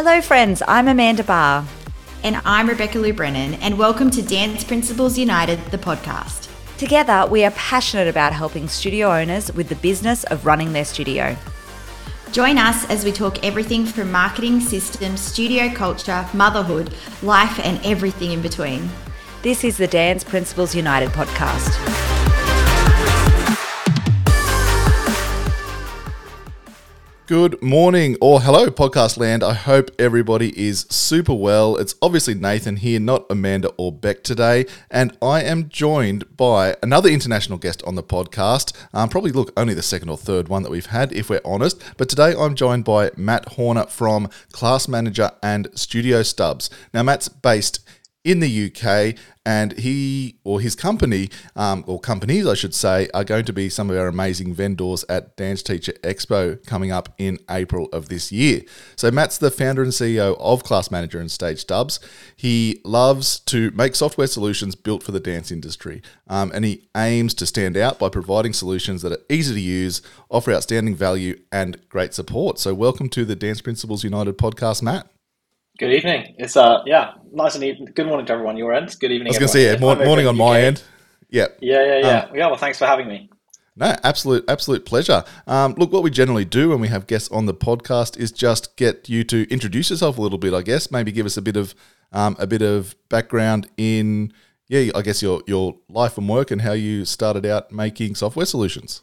Hello, friends. I'm Amanda Barr. And I'm Rebecca Lou Brennan, and welcome to Dance Principles United, the podcast. Together, we are passionate about helping studio owners with the business of running their studio. Join us as we talk everything from marketing, systems, studio culture, motherhood, life, and everything in between. This is the Dance Principles United podcast. Good morning or hello, podcast land. I hope everybody is super well. It's obviously Nathan here, not Amanda or Beck today, and I am joined by another international guest on the podcast. Um, probably look only the second or third one that we've had, if we're honest. But today I'm joined by Matt Horner from Class Manager and Studio Stubs. Now, Matt's based in the UK, and he or his company, um, or companies, I should say, are going to be some of our amazing vendors at Dance Teacher Expo coming up in April of this year. So, Matt's the founder and CEO of Class Manager and Stage Stubs. He loves to make software solutions built for the dance industry, um, and he aims to stand out by providing solutions that are easy to use, offer outstanding value, and great support. So, welcome to the Dance Principles United podcast, Matt. Good evening. It's uh yeah, nice and evening. Good morning to everyone. Your end. Good evening. I was going to say yeah, morning, morning on my end. Yeah. Yeah, yeah, yeah. Um, yeah. Well, thanks for having me. No, absolute, absolute pleasure. Um, look, what we generally do when we have guests on the podcast is just get you to introduce yourself a little bit. I guess maybe give us a bit of um, a bit of background in yeah, I guess your your life and work and how you started out making software solutions.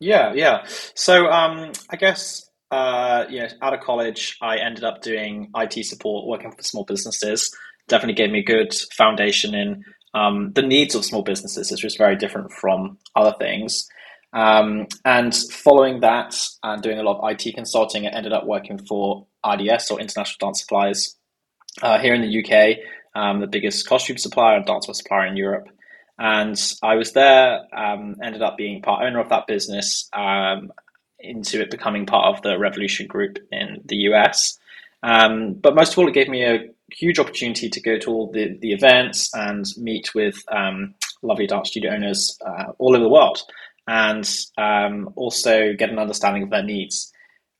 Yeah, yeah. So um, I guess uh, you know, out of college, I ended up doing IT support, working for small businesses. Definitely gave me a good foundation in um, the needs of small businesses, which was very different from other things. Um, and following that, and doing a lot of IT consulting, I ended up working for IDS or International Dance Suppliers uh, here in the UK, um, the biggest costume supplier and dancewear supplier in Europe. And I was there, um, ended up being part owner of that business, um, into it becoming part of the Revolution Group in the US. Um, but most of all, it gave me a huge opportunity to go to all the, the events and meet with um, lovely dance studio owners uh, all over the world and um, also get an understanding of their needs.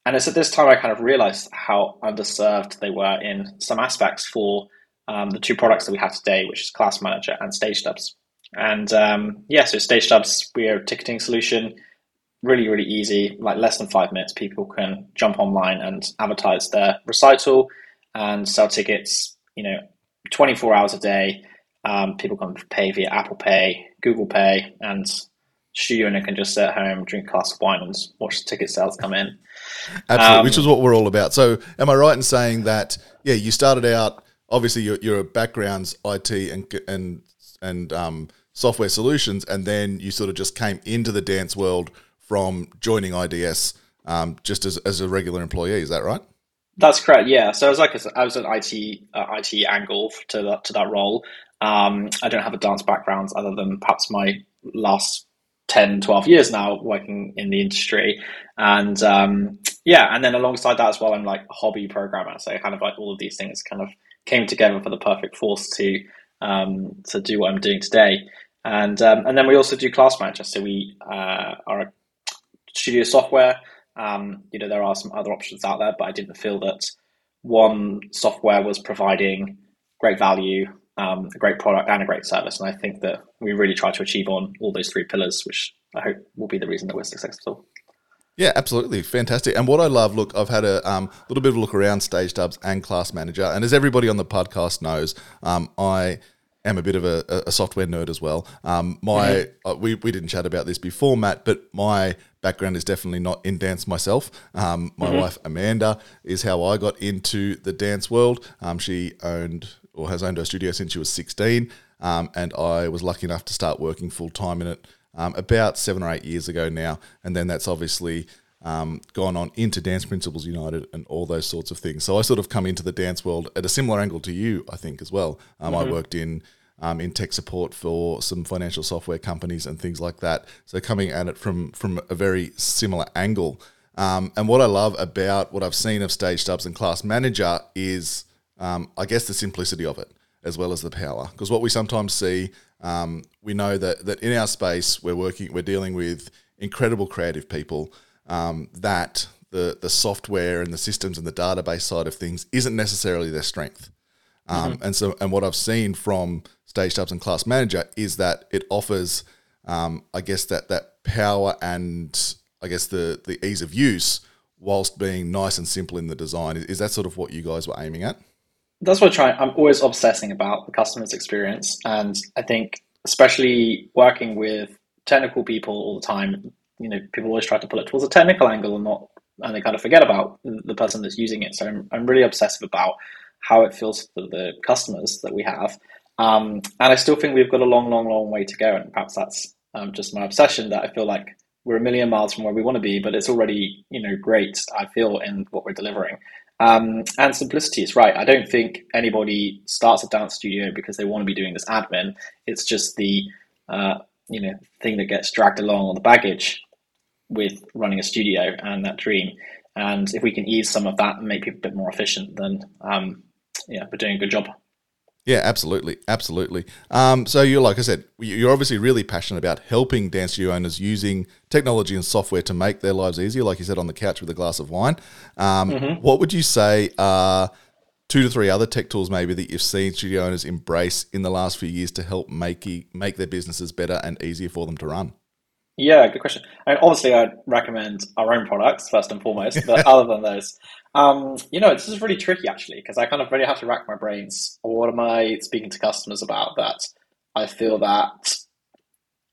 And it's at this time I kind of realized how underserved they were in some aspects for um, the two products that we have today, which is Class Manager and Stage Stubs. And um, yeah, so Stage Stubs, we're a ticketing solution really, really easy. Like less than five minutes, people can jump online and advertise their recital and sell tickets. You know, 24 hours a day. Um, people can pay via Apple Pay, Google Pay, and studio owner can just sit at home, drink a glass of wine, and watch the ticket sales come in. Absolutely, um, which is what we're all about. So, am I right in saying that? Yeah, you started out. Obviously, your your background's IT and and and um, software solutions, and then you sort of just came into the dance world from joining IDS um, just as, as a regular employee. Is that right? That's correct. Yeah. So I was like a, I was an IT uh, IT angle to that to that role. Um, I don't have a dance background other than perhaps my last 10, 12 years now working in the industry. And um, yeah, and then alongside that as well, I'm like a hobby programmer. So kind of like all of these things kind of came together for the perfect force to um, to do what I'm doing today. And um, and then we also do class manager. So we uh, are studio software. Um, you know, there are some other options out there, but I didn't feel that one software was providing great value, um, a great product, and a great service. And I think that we really try to achieve on all those three pillars, which I hope will be the reason that we're successful. Yeah, absolutely, fantastic. And what I love, look, I've had a um, little bit of a look around Stage Stubs and Class Manager, and as everybody on the podcast knows, um, I am a bit of a, a software nerd as well. Um, my mm-hmm. uh, we, we didn't chat about this before, Matt, but my background is definitely not in dance myself. Um, my mm-hmm. wife Amanda is how I got into the dance world. Um, she owned or has owned a studio since she was sixteen, um, and I was lucky enough to start working full time in it um, about seven or eight years ago now. And then that's obviously um, gone on into Dance Principles United and all those sorts of things. So I sort of come into the dance world at a similar angle to you, I think, as well. Um, mm-hmm. I worked in um, in tech support for some financial software companies and things like that. So coming at it from from a very similar angle. Um, and what I love about what I've seen of Stage Stubs and Class Manager is, um, I guess, the simplicity of it as well as the power. Because what we sometimes see, um, we know that that in our space we're working, we're dealing with incredible creative people um, that the the software and the systems and the database side of things isn't necessarily their strength. Um, And so, and what I've seen from Stage Stubs and Class Manager is that it offers, um, I guess that that power and I guess the the ease of use whilst being nice and simple in the design. Is, is that sort of what you guys were aiming at? That's what I try. I'm always obsessing about the customer's experience, and I think especially working with technical people all the time, you know, people always try to pull it towards a technical angle and not, and they kind of forget about the person that's using it. So I'm, I'm really obsessive about how it feels for the customers that we have. Um, and I still think we've got a long, long, long way to go. And perhaps that's um, just my obsession that I feel like we're a million miles from where we want to be, but it's already, you know, great, I feel, in what we're delivering. Um, and simplicity is right. I don't think anybody starts a dance studio because they want to be doing this admin. It's just the, uh, you know, thing that gets dragged along on the baggage with running a studio and that dream. And if we can ease some of that and make people a bit more efficient, then um, yeah, we're doing a good job. Yeah, absolutely, absolutely. Um, so you're like I said, you're obviously really passionate about helping dance studio owners using technology and software to make their lives easier. Like you said, on the couch with a glass of wine. Um, mm-hmm. What would you say are two to three other tech tools maybe that you've seen studio owners embrace in the last few years to help make make their businesses better and easier for them to run? Yeah, good question. I mean, obviously, I'd recommend our own products first and foremost, but other than those, um, you know, this is really tricky actually because I kind of really have to rack my brains. What am I speaking to customers about that I feel that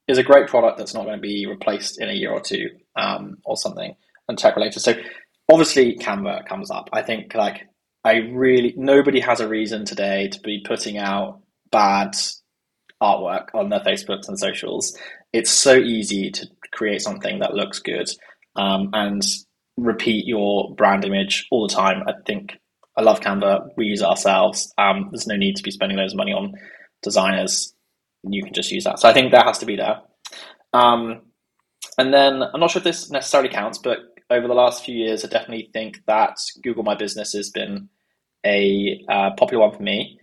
is a great product that's not going to be replaced in a year or two um, or something and tech related. So obviously, Canva comes up. I think like I really nobody has a reason today to be putting out bad artwork on their Facebooks and socials. It's so easy to create something that looks good um, and repeat your brand image all the time. I think I love Canva. We use it ourselves. Um, there's no need to be spending loads of money on designers. You can just use that. So I think that has to be there. Um, and then I'm not sure if this necessarily counts, but over the last few years, I definitely think that Google My Business has been a uh, popular one for me.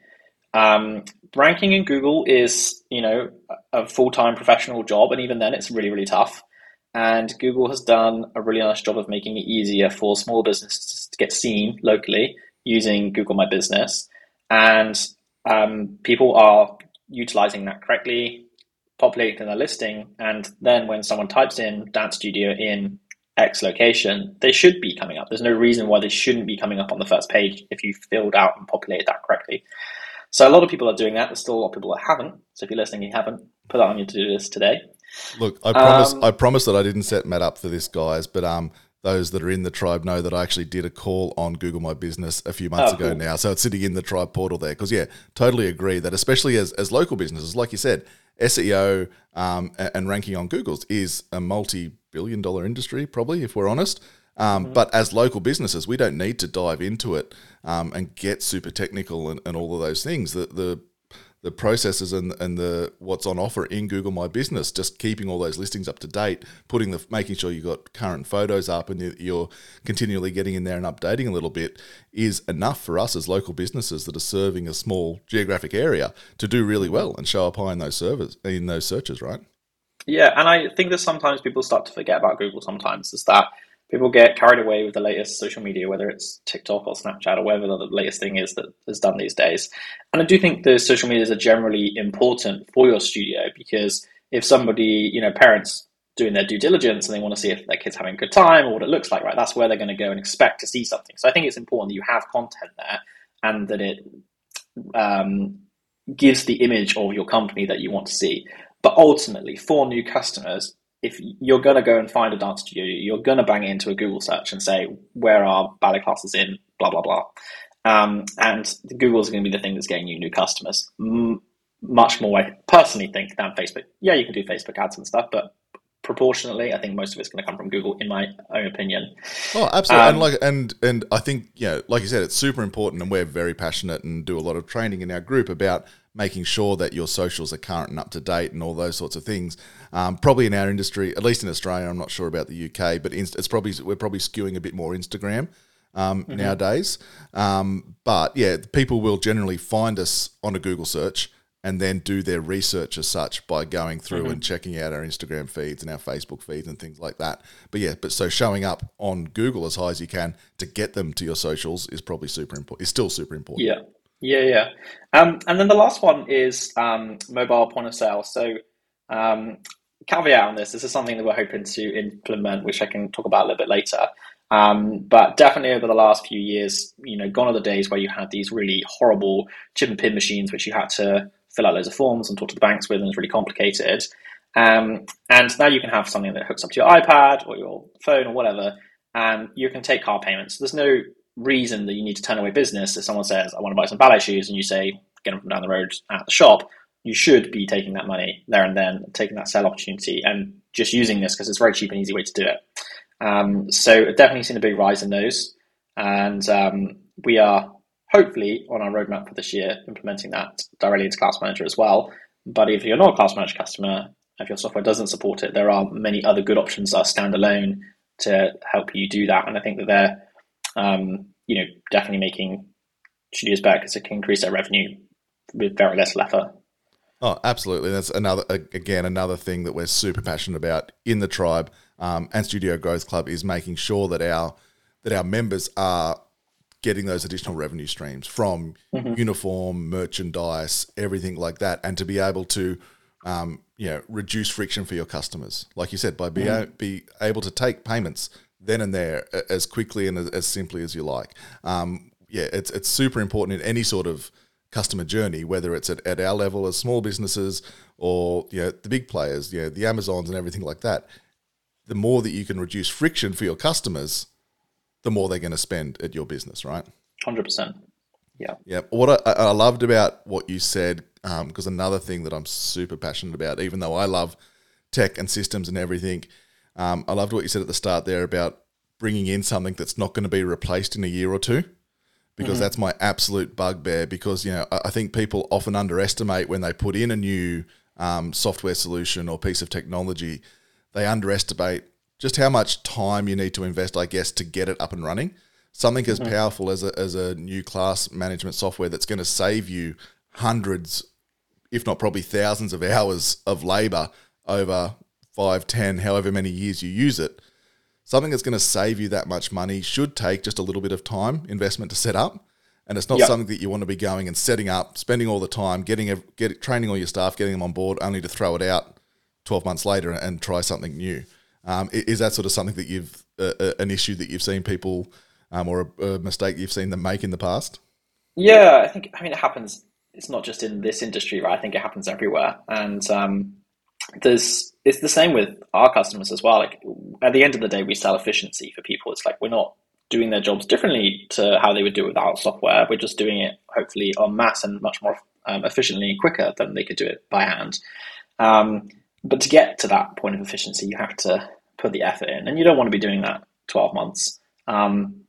Um, ranking in Google is, you know, a full time professional job, and even then, it's really, really tough. And Google has done a really nice job of making it easier for small businesses to get seen locally using Google My Business, and um, people are utilizing that correctly, populating their listing, and then when someone types in Dance Studio in X location, they should be coming up. There's no reason why they shouldn't be coming up on the first page if you filled out and populated that correctly. So a lot of people are doing that. There's still a lot of people that haven't. So if you're listening, you haven't put that on your to-do list today. Look, I promise. Um, I promise that I didn't set Matt up for this, guys. But um, those that are in the tribe know that I actually did a call on Google My Business a few months oh, ago cool. now. So it's sitting in the tribe portal there. Because yeah, totally agree that especially as as local businesses, like you said, SEO um, and ranking on Google's is a multi-billion dollar industry, probably if we're honest. Um, mm-hmm. But as local businesses, we don't need to dive into it um, and get super technical and, and all of those things. The, the the processes and, and the what's on offer in Google My Business, just keeping all those listings up to date, putting the making sure you've got current photos up and you're continually getting in there and updating a little bit is enough for us as local businesses that are serving a small geographic area to do really well and show up high in those servers in those searches, right? Yeah, and I think that sometimes people start to forget about Google. Sometimes is that people get carried away with the latest social media, whether it's TikTok or Snapchat or whatever the latest thing is that is done these days. And I do think the social medias are generally important for your studio because if somebody, you know, parents doing their due diligence and they want to see if their kid's having a good time or what it looks like, right? That's where they're going to go and expect to see something. So I think it's important that you have content there and that it um, gives the image of your company that you want to see. But ultimately, for new customers, if you're going to go and find a dance studio, you're going to bang it into a Google search and say, where are ballet classes in, blah, blah, blah. Um, and Google's going to be the thing that's getting you new customers. M- much more, I personally think, than Facebook. Yeah, you can do Facebook ads and stuff, but proportionately, I think most of it's going to come from Google, in my own opinion. Oh, absolutely. Um, and like, and and I think you know, like you said, it's super important, and we're very passionate and do a lot of training in our group about making sure that your socials are current and up to date and all those sorts of things. Um, probably in our industry, at least in Australia, I'm not sure about the UK, but it's probably we're probably skewing a bit more Instagram. Um, mm-hmm. Nowadays, um, but yeah, people will generally find us on a Google search and then do their research as such by going through mm-hmm. and checking out our Instagram feeds and our Facebook feeds and things like that. But yeah, but so showing up on Google as high as you can to get them to your socials is probably super important. Is still super important. Yeah, yeah, yeah. Um, and then the last one is um, mobile point of sale. So um, caveat on this: this is something that we're hoping to implement, which I can talk about a little bit later. Um, but definitely over the last few years, you know, gone are the days where you had these really horrible chip and pin machines, which you had to fill out loads of forms and talk to the banks with, and it's really complicated. Um, and now you can have something that hooks up to your iPad or your phone or whatever, and you can take car payments. There's no reason that you need to turn away business if someone says, "I want to buy some ballet shoes," and you say, "Get them from down the road at the shop." You should be taking that money there and then, taking that sale opportunity, and just using this because it's a very cheap and easy way to do it. Um, so definitely seen a big rise in those, and um, we are hopefully on our roadmap for this year, implementing that directly into Class Manager as well. But if you're not a Class Manager customer, if your software doesn't support it, there are many other good options that are standalone to help you do that. And I think that they're, um, you know, definitely making studios better because it can increase their revenue with very less effort. Oh, absolutely. That's another, again, another thing that we're super passionate about in the tribe um, and Studio Growth Club is making sure that our that our members are getting those additional revenue streams from mm-hmm. uniform, merchandise, everything like that, and to be able to, um, you know, reduce friction for your customers, like you said, by be, mm-hmm. a, be able to take payments then and there as quickly and as, simply as you like. Um, yeah, it's it's super important in any sort of customer journey, whether it's at, at our level as small businesses or you know the big players, you know, the Amazons and everything like that. The more that you can reduce friction for your customers, the more they're going to spend at your business, right? Hundred percent. Yeah. Yeah. What I, I, loved about what you said, because um, another thing that I'm super passionate about, even though I love tech and systems and everything, um, I loved what you said at the start there about bringing in something that's not going to be replaced in a year or two, because mm-hmm. that's my absolute bugbear. Because you know, I, think people often underestimate when they put in a new um, software solution or piece of technology, they underestimate just how much time you need to invest, I guess, to get it up and running. Something as mm-hmm. powerful as a, as a new class management software that's going to save you hundreds, if not probably thousands of hours of labor over five, ten, however many years you use it. Something that's going to save you that much money should take just a little bit of time investment to set up. And it's not yep. something that you want to be going and setting up, spending all the time, getting get training all your staff, getting them on board, only to throw it out 12 months later and try something new. Um, is that sort of something that you've uh, uh, an issue that you've seen people um, or a, a, mistake you've seen them make in the past? Yeah, I think I mean it happens. It's not just in this industry, right? I think it happens everywhere, and um, there's it's the same with our customers as well. Like at the end of the day, we sell efficiency for people. It's like we're not doing their jobs differently to how they would do it without software. We're just doing it hopefully en masse and much more um, efficiently and quicker than they could do it by hand. Um, but to get to that point of efficiency, you have to put the effort in, and you don't want to be doing that 12 months. Um,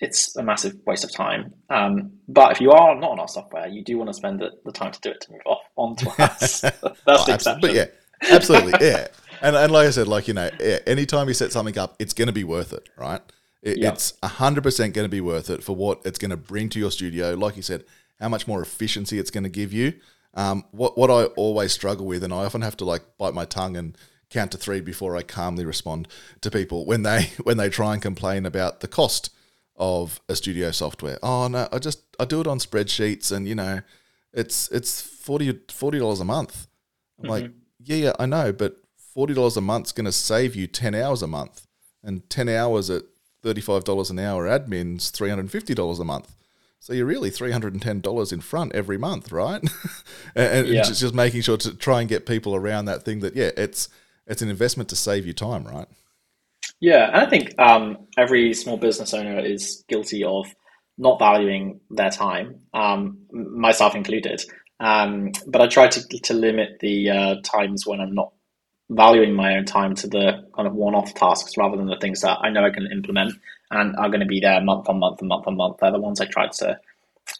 it's a massive waste of time. Um, but if you are not on our software, you do want to spend the, the time to do it to move off onto us. That's oh, the exception. But yeah, absolutely, yeah. And, and like I said, like you know, yeah, anytime you set something up, it's going to be worth it, right? It, yep. It's hundred percent going to be worth it for what it's going to bring to your studio. Like you said, how much more efficiency it's going to give you. Um, what what I always struggle with, and I often have to like bite my tongue and count to three before I calmly respond to people when they when they try and complain about the cost of a studio software. Oh no, I just I do it on spreadsheets and you know it's it's 40 dollars a month. I'm mm-hmm. like, yeah, yeah, I know, but forty dollars a month is going to save you ten hours a month, and ten hours at thirty five dollars an hour admin's three hundred and fifty dollars a month. So you're really three hundred and ten dollars in front every month, right? and, yeah. just, just making sure to try and get people around that thing that yeah, it's it's an investment to save you time, right? Yeah, and I think um, every small business owner is guilty of not valuing their time, um, myself included. Um, but I try to to limit the uh, times when I'm not valuing my own time to the kind of one-off tasks rather than the things that I know I can implement and are going to be there month on month and month on month. They're the ones I try to,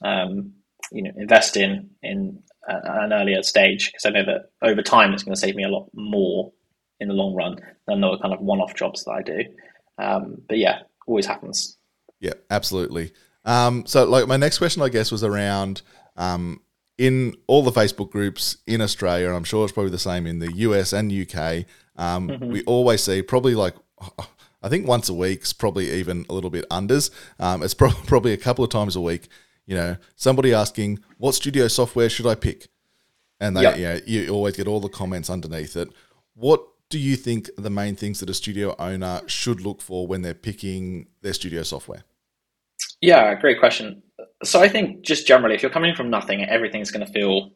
um, you know, invest in in an earlier stage because I know that over time it's going to save me a lot more in the long run than the kind of one-off jobs that I do. Um, but yeah, always happens. Yeah, absolutely. Um, so, like, my next question, I guess, was around um, in all the Facebook groups in Australia, and I'm sure it's probably the same in the US and UK, um, mm-hmm. we always see probably like I think once a week's probably even a little bit unders. Um, it's pro- probably a couple of times a week. You know, somebody asking what studio software should I pick, and they, yep. you, know, you always get all the comments underneath it. What do you think the main things that a studio owner should look for when they're picking their studio software? Yeah, great question. So I think just generally, if you're coming from nothing, everything's going to feel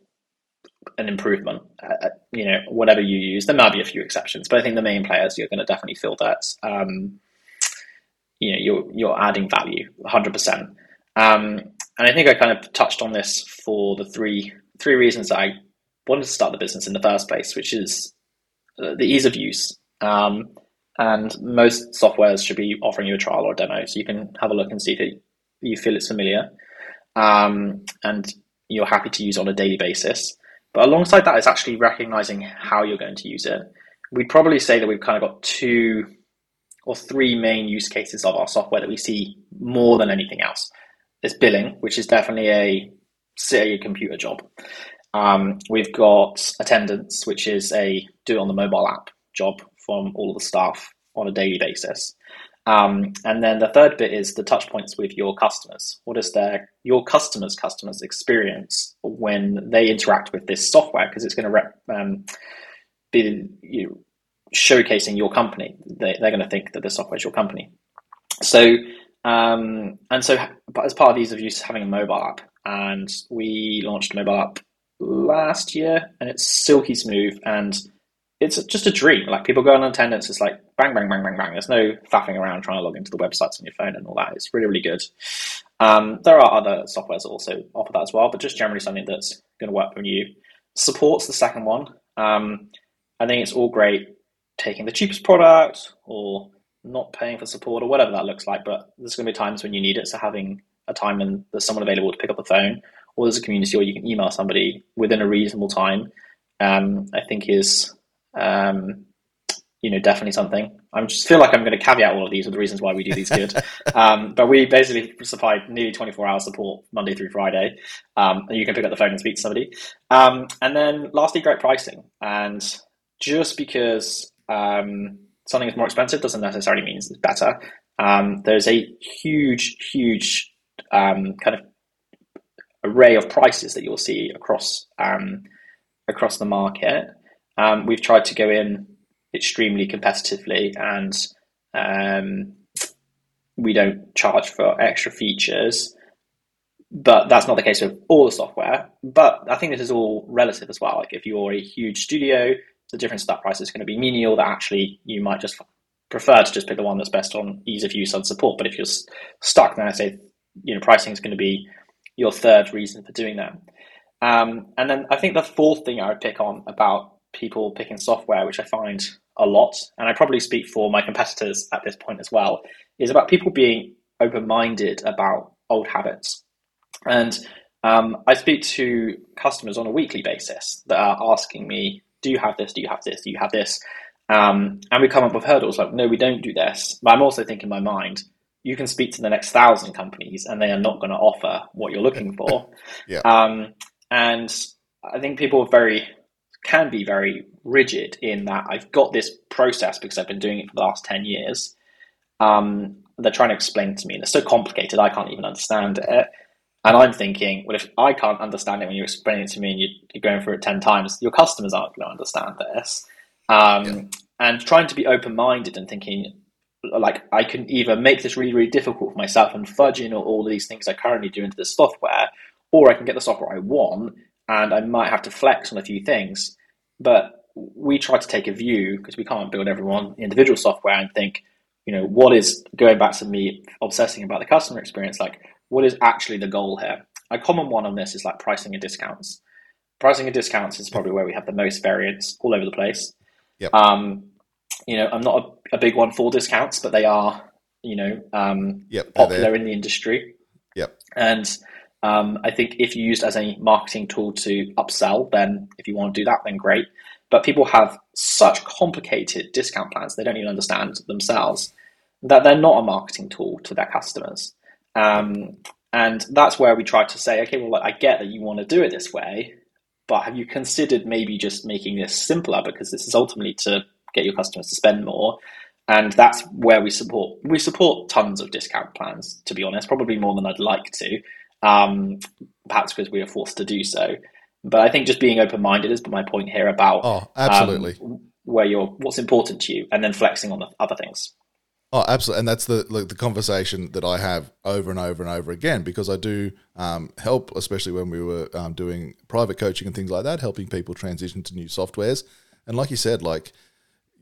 an improvement. Uh, you know, whatever you use, there might be a few exceptions, but I think the main players you're going to definitely feel that. Um, you know, you're you're adding value, 100. percent um, And I think I kind of touched on this for the three three reasons that I wanted to start the business in the first place, which is the ease of use. Um, and most softwares should be offering you a trial or a demo, so you can have a look and see if you feel it's familiar, um, and you're happy to use on a daily basis. But alongside that is actually recognizing how you're going to use it. We'd probably say that we've kind of got two or three main use cases of our software that we see more than anything else. There's billing, which is definitely a at your computer job. Um, we've got attendance, which is a do on the mobile app job from all of the staff on a daily basis. Um, and then the third bit is the touch points with your customers. What is their your customers' customers experience when they interact with this software? Because it's going to um, be you know, showcasing your company. They, they're going to think that the software is your company. So um, and so, as part of ease of use, having a mobile app, and we launched a mobile app last year, and it's silky smooth and it's just a dream. Like people go on attendance, it's like bang, bang, bang, bang, bang. There's no faffing around trying to log into the websites on your phone and all that. It's really, really good. Um, there are other softwares that also offer that as well, but just generally something that's going to work for you. Supports the second one. Um, I think it's all great taking the cheapest product or not paying for support or whatever that looks like, but there's going to be times when you need it. So having a time when there's someone available to pick up the phone or there's a community or you can email somebody within a reasonable time, um, I think is um, you know, definitely something. I just feel like I'm going to caveat all of these with the reasons why we do these good. um, but we basically supply nearly 24 hour support Monday through Friday. Um, and you can pick up the phone and speak to somebody. Um, and then lastly, great pricing. And just because um, something is more expensive doesn't necessarily mean it's better. Um, there's a huge, huge um, kind of array of prices that you'll see across across the market. Um, we've tried to go in extremely competitively and um, we don't charge for extra features. But that's not the case with all the software. But I think this is all relative as well. Like if you're a huge studio, the difference that price is going to be menial. That actually you might just prefer to just pick the one that's best on ease of use and support. But if you're stuck, then I say you know pricing is going to be your third reason for doing that. Um, and then I think the fourth thing I would pick on about people picking software, which I find a lot, and I probably speak for my competitors at this point as well, is about people being open minded about old habits. And um, I speak to customers on a weekly basis that are asking me, Do you have this? Do you have this? Do you have this? Um, and we come up with hurdles like, No, we don't do this. But I'm also thinking in my mind, you can speak to the next thousand companies and they are not going to offer what you're looking for. yeah. Um, and I think people are very can be very rigid in that I've got this process because I've been doing it for the last 10 years. Um, they're trying to explain to me, and it's so complicated, I can't even understand it. And I'm thinking, well, if I can't understand it when you're explaining it to me and you, are going through it 10 times, your customers aren't going to understand this. Um, yeah. And trying to be open minded and thinking, like, I can either make this really, really difficult for myself and fudge in all of these things I currently do into the software, or I can get the software I want and I might have to flex on a few things. But we try to take a view because we can't build everyone individual software and think, you know, what is going back to me obsessing about the customer experience? Like, what is actually the goal here? A common one on this is like pricing and discounts. Pricing and discounts is probably where we have the most variance all over the place. Yep. Um, you know, I'm not a, a, big one for discounts, but they are, you know, um, yep, popular in the industry. Yep. And um, I think if you used as a marketing tool to upsell, then if you want to do that, then great. But people have such complicated discount plans they don't even understand themselves that they're not a marketing tool to their customers. Um, and that's where we try to say, okay, well, I get that you want to do it this way, but have you considered maybe just making this simpler because this is ultimately to get your customers to spend more? And that's where we support. We support tons of discount plans, to be honest, probably more than I'd like to, um, perhaps because we are forced to do so. But I think just being open minded is my point here about oh, absolutely um, where you're what's important to you, and then flexing on the other things. Oh, absolutely, and that's the the conversation that I have over and over and over again because I do um, help, especially when we were um, doing private coaching and things like that, helping people transition to new softwares. And like you said, like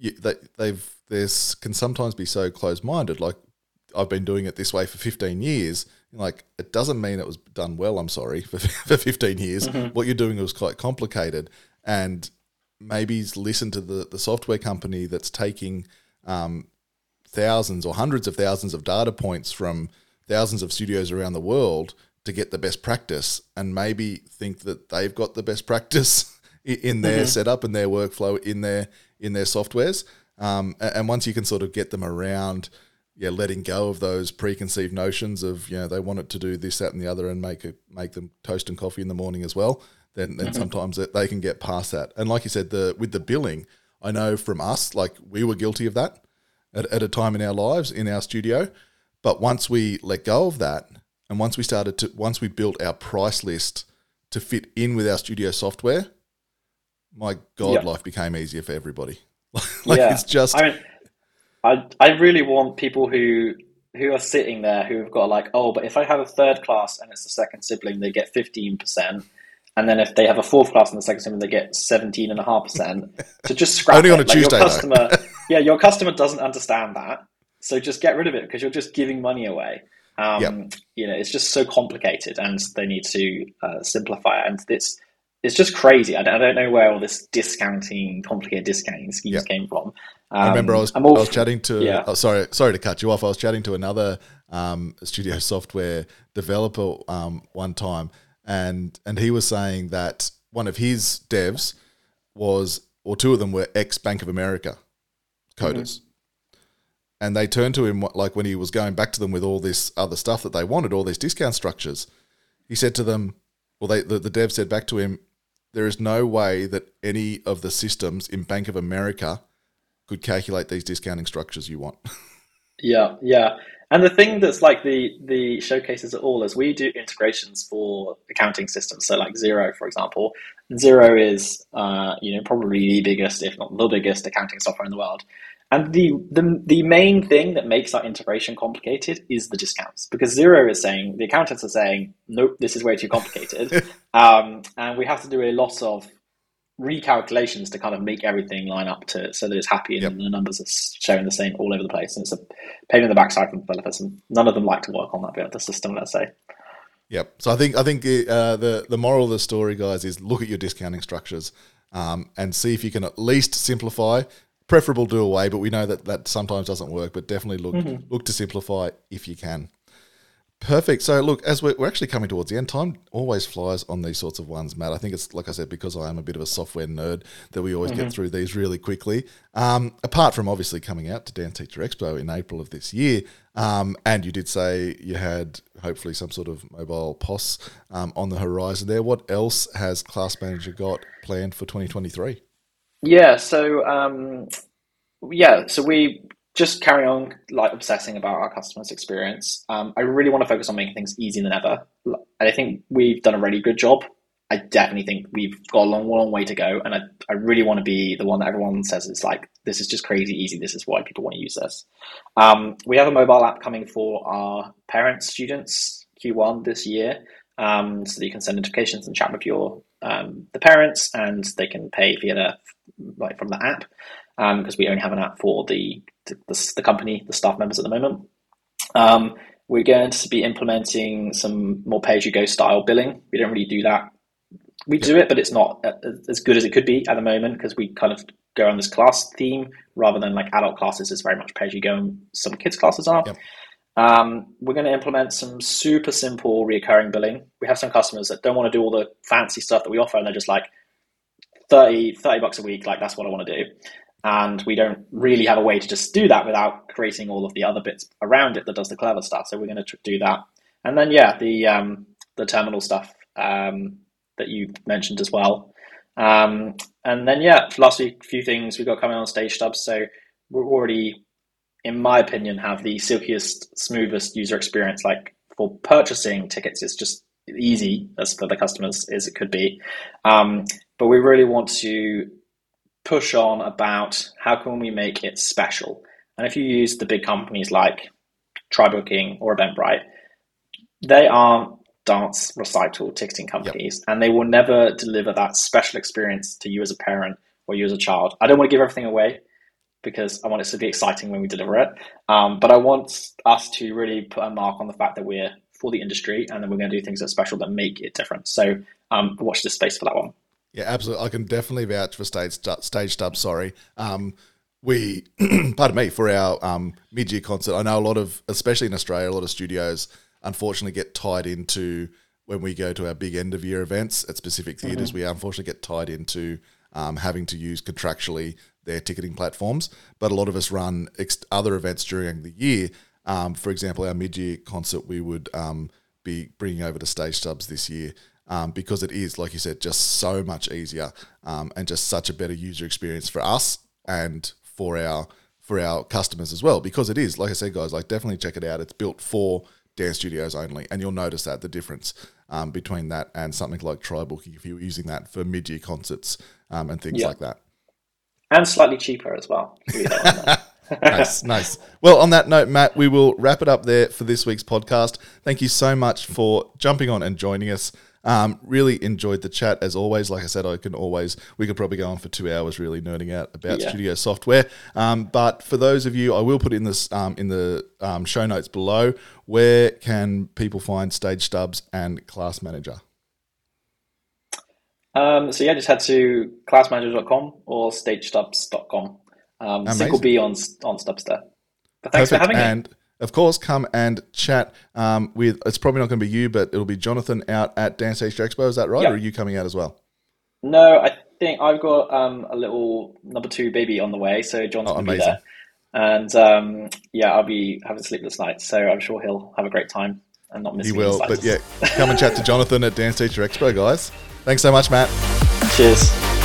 you, they, they've there's can sometimes be so close minded. Like I've been doing it this way for 15 years. Like it doesn't mean it was done well. I'm sorry for for 15 years. Mm-hmm. What you're doing was quite complicated, and maybe listen to the the software company that's taking um, thousands or hundreds of thousands of data points from thousands of studios around the world to get the best practice, and maybe think that they've got the best practice in their mm-hmm. setup and their workflow in their in their softwares. Um, and once you can sort of get them around, yeah, letting go of those preconceived notions of you know they want it to do this, that, and the other, and make it make them toast and coffee in the morning as well. Then, then mm-hmm. sometimes they can get past that. And like you said, the with the billing, I know from us, like we were guilty of that at, at a time in our lives in our studio. But once we let go of that, and once we started to, once we built our price list to fit in with our studio software, my God, yep. life became easier for everybody. like yeah. it's just. I, mean, I I really want people who who are sitting there who have got like, oh, but if I have a third class and it's the second sibling, they get fifteen percent. And then if they have a fourth class and the second sibling, they get seventeen and a half percent. So just scrap Only it. on a like Tuesday, your customer, yeah, your customer doesn't understand that. So just get rid of it because you're just giving money away. Um, yep. You know, it's just so complicated, and they need to uh, simplify it. And it's it's just crazy. I don't, I don't, know where all this discounting, complicated discounting schemes yep. came from. Um, I remember I was, all, I was chatting to. Yeah. Oh, sorry, sorry to cut you off. I was chatting to another um, studio software developer um, one time, and and he was saying that one of his devs was, or two of them were ex Bank of America coders. Mm-hmm. And they turned to him like when he was going back to them with all this other stuff that they wanted, all these discount structures. He said to them, well, they, the, the dev said back to him, there is no way that any of the systems in Bank of America could calculate these discounting structures you want. yeah, yeah. And the thing that's like the the showcases it all is we do integrations for accounting systems. So like Xero, for example, Xero is uh, you know probably the biggest, if not the biggest, accounting software in the world. And the, the the main thing that makes our integration complicated is the discounts because Xero is saying the accountants are saying nope, this is way too complicated, um, and we have to do a lot of recalculations to kind of make everything line up to so that it's happy and yep. the numbers are showing the same all over the place. And it's a pain in the backside for developers, and none of them like to work on that bit of the system. Let's say. Yep. So I think I think uh, the the moral of the story, guys, is look at your discounting structures um, and see if you can at least simplify. Preferable do away, but we know that that sometimes doesn't work. But definitely look mm-hmm. look to simplify if you can. Perfect. So, look, as we're, we're, actually coming towards the end, time always flies on these sorts of ones, Matt. I think it's, like I said, because I am a bit of a software nerd, that we always mm-hmm. get through these really quickly. Um, apart from obviously coming out to Dance Teacher Expo in April of this year, um, and you did say you had hopefully some sort of mobile POS um, on the horizon there. What else has Class Manager got planned for 2023? Yeah, so um, yeah, so we just carry on like obsessing about our customers' experience. Um, I really want to focus on making things easier than ever. And I think we've done a really good job. I definitely think we've got a long, long way to go. And I, I really want to be the one that everyone says is like, this is just crazy easy. This is why people want to use this. Um, we have a mobile app coming for our parents, students, Q1 this year. Um, so that you can send notifications and chat with your um, the parents, and they can pay via the like from the app because um, we only have an app for the, the, the company, the staff members at the moment. Um, we're going to be implementing some more pay-as-you-go style billing. We don't really do that. We do it, but it's not as good as it could be at the moment because we kind of go on this class theme rather than like adult classes. It's very much pay-as-you-go, and some kids classes are. Yep. Um, we're going to implement some super simple recurring billing. We have some customers that don't want to do all the fancy stuff that we offer, and they're just like 30, 30 bucks a week. Like that's what I want to do and we don't really have a way to just do that without creating all of the other bits around it that does the clever stuff. So we're going to do that. And then yeah, the um, the terminal stuff um, that you mentioned as well. Um, and then yeah, last week, few things we've got coming on stage stubs. So we're already, in my opinion, have the silkiest, smoothest user experience. Like for purchasing tickets, it's just easy as for the customers as it could be. Um, but we really want to push on about how can we make it special. And if you use the big companies like TryBooking or Eventbrite, they aren't dance recital ticketing companies, yep. and they will never deliver that special experience to you as a parent or you as a child. I don't want to give everything away because I want it to be exciting when we deliver it. Um, but I want us to really put a mark on the fact that we're for the industry and then we're going to do things that are special that make it different. So um, watch this space for that one. Yeah, absolutely. I can definitely vouch for stage stage stub. Sorry, um, we, pardon me, for our um, mid year concert. I know a lot of, especially in Australia, a lot of studios unfortunately get tied into when we go to our big end of year events at specific theaters mm-hmm. we unfortunately get tied into um, having to use contractually their ticketing platforms. But a lot of us run ex- other events during the year. Um, for example, our mid year concert, we would um, be bringing over to Stage Stubs this year. Um, because it is, like you said, just so much easier um, and just such a better user experience for us and for our for our customers as well. Because it is, like I said, guys, like definitely check it out. It's built for dance studios only, and you'll notice that the difference um, between that and something like TryBooking if you're using that for mid-year concerts um, and things like that. And slightly cheaper as well. nice, nice. Well, on that note, Matt, we will wrap it up there for this week's podcast. Thank you so much for jumping on and joining us. Um, really enjoyed the chat as always. Like I said, I can always we could probably go on for two hours really nerding out about yeah. studio software. Um, but for those of you, I will put in this um, in the um, show notes below. Where can people find Stage Stubs and Class Manager? Um, so yeah, just head to classmanager.com or stagestubs.com. Um, Sync will be on on Stubs there. But thanks Perfect. for having and- me of course, come and chat um, with. It's probably not going to be you, but it'll be Jonathan out at Dance Teacher Expo. Is that right, yep. or are you coming out as well? No, I think I've got um, a little number two baby on the way, so oh, will be there. And um, yeah, I'll be having sleepless nights, so I'm sure he'll have a great time and not miss he will, but yeah, come and chat to Jonathan at Dance Teacher Expo, guys. Thanks so much, Matt. Cheers.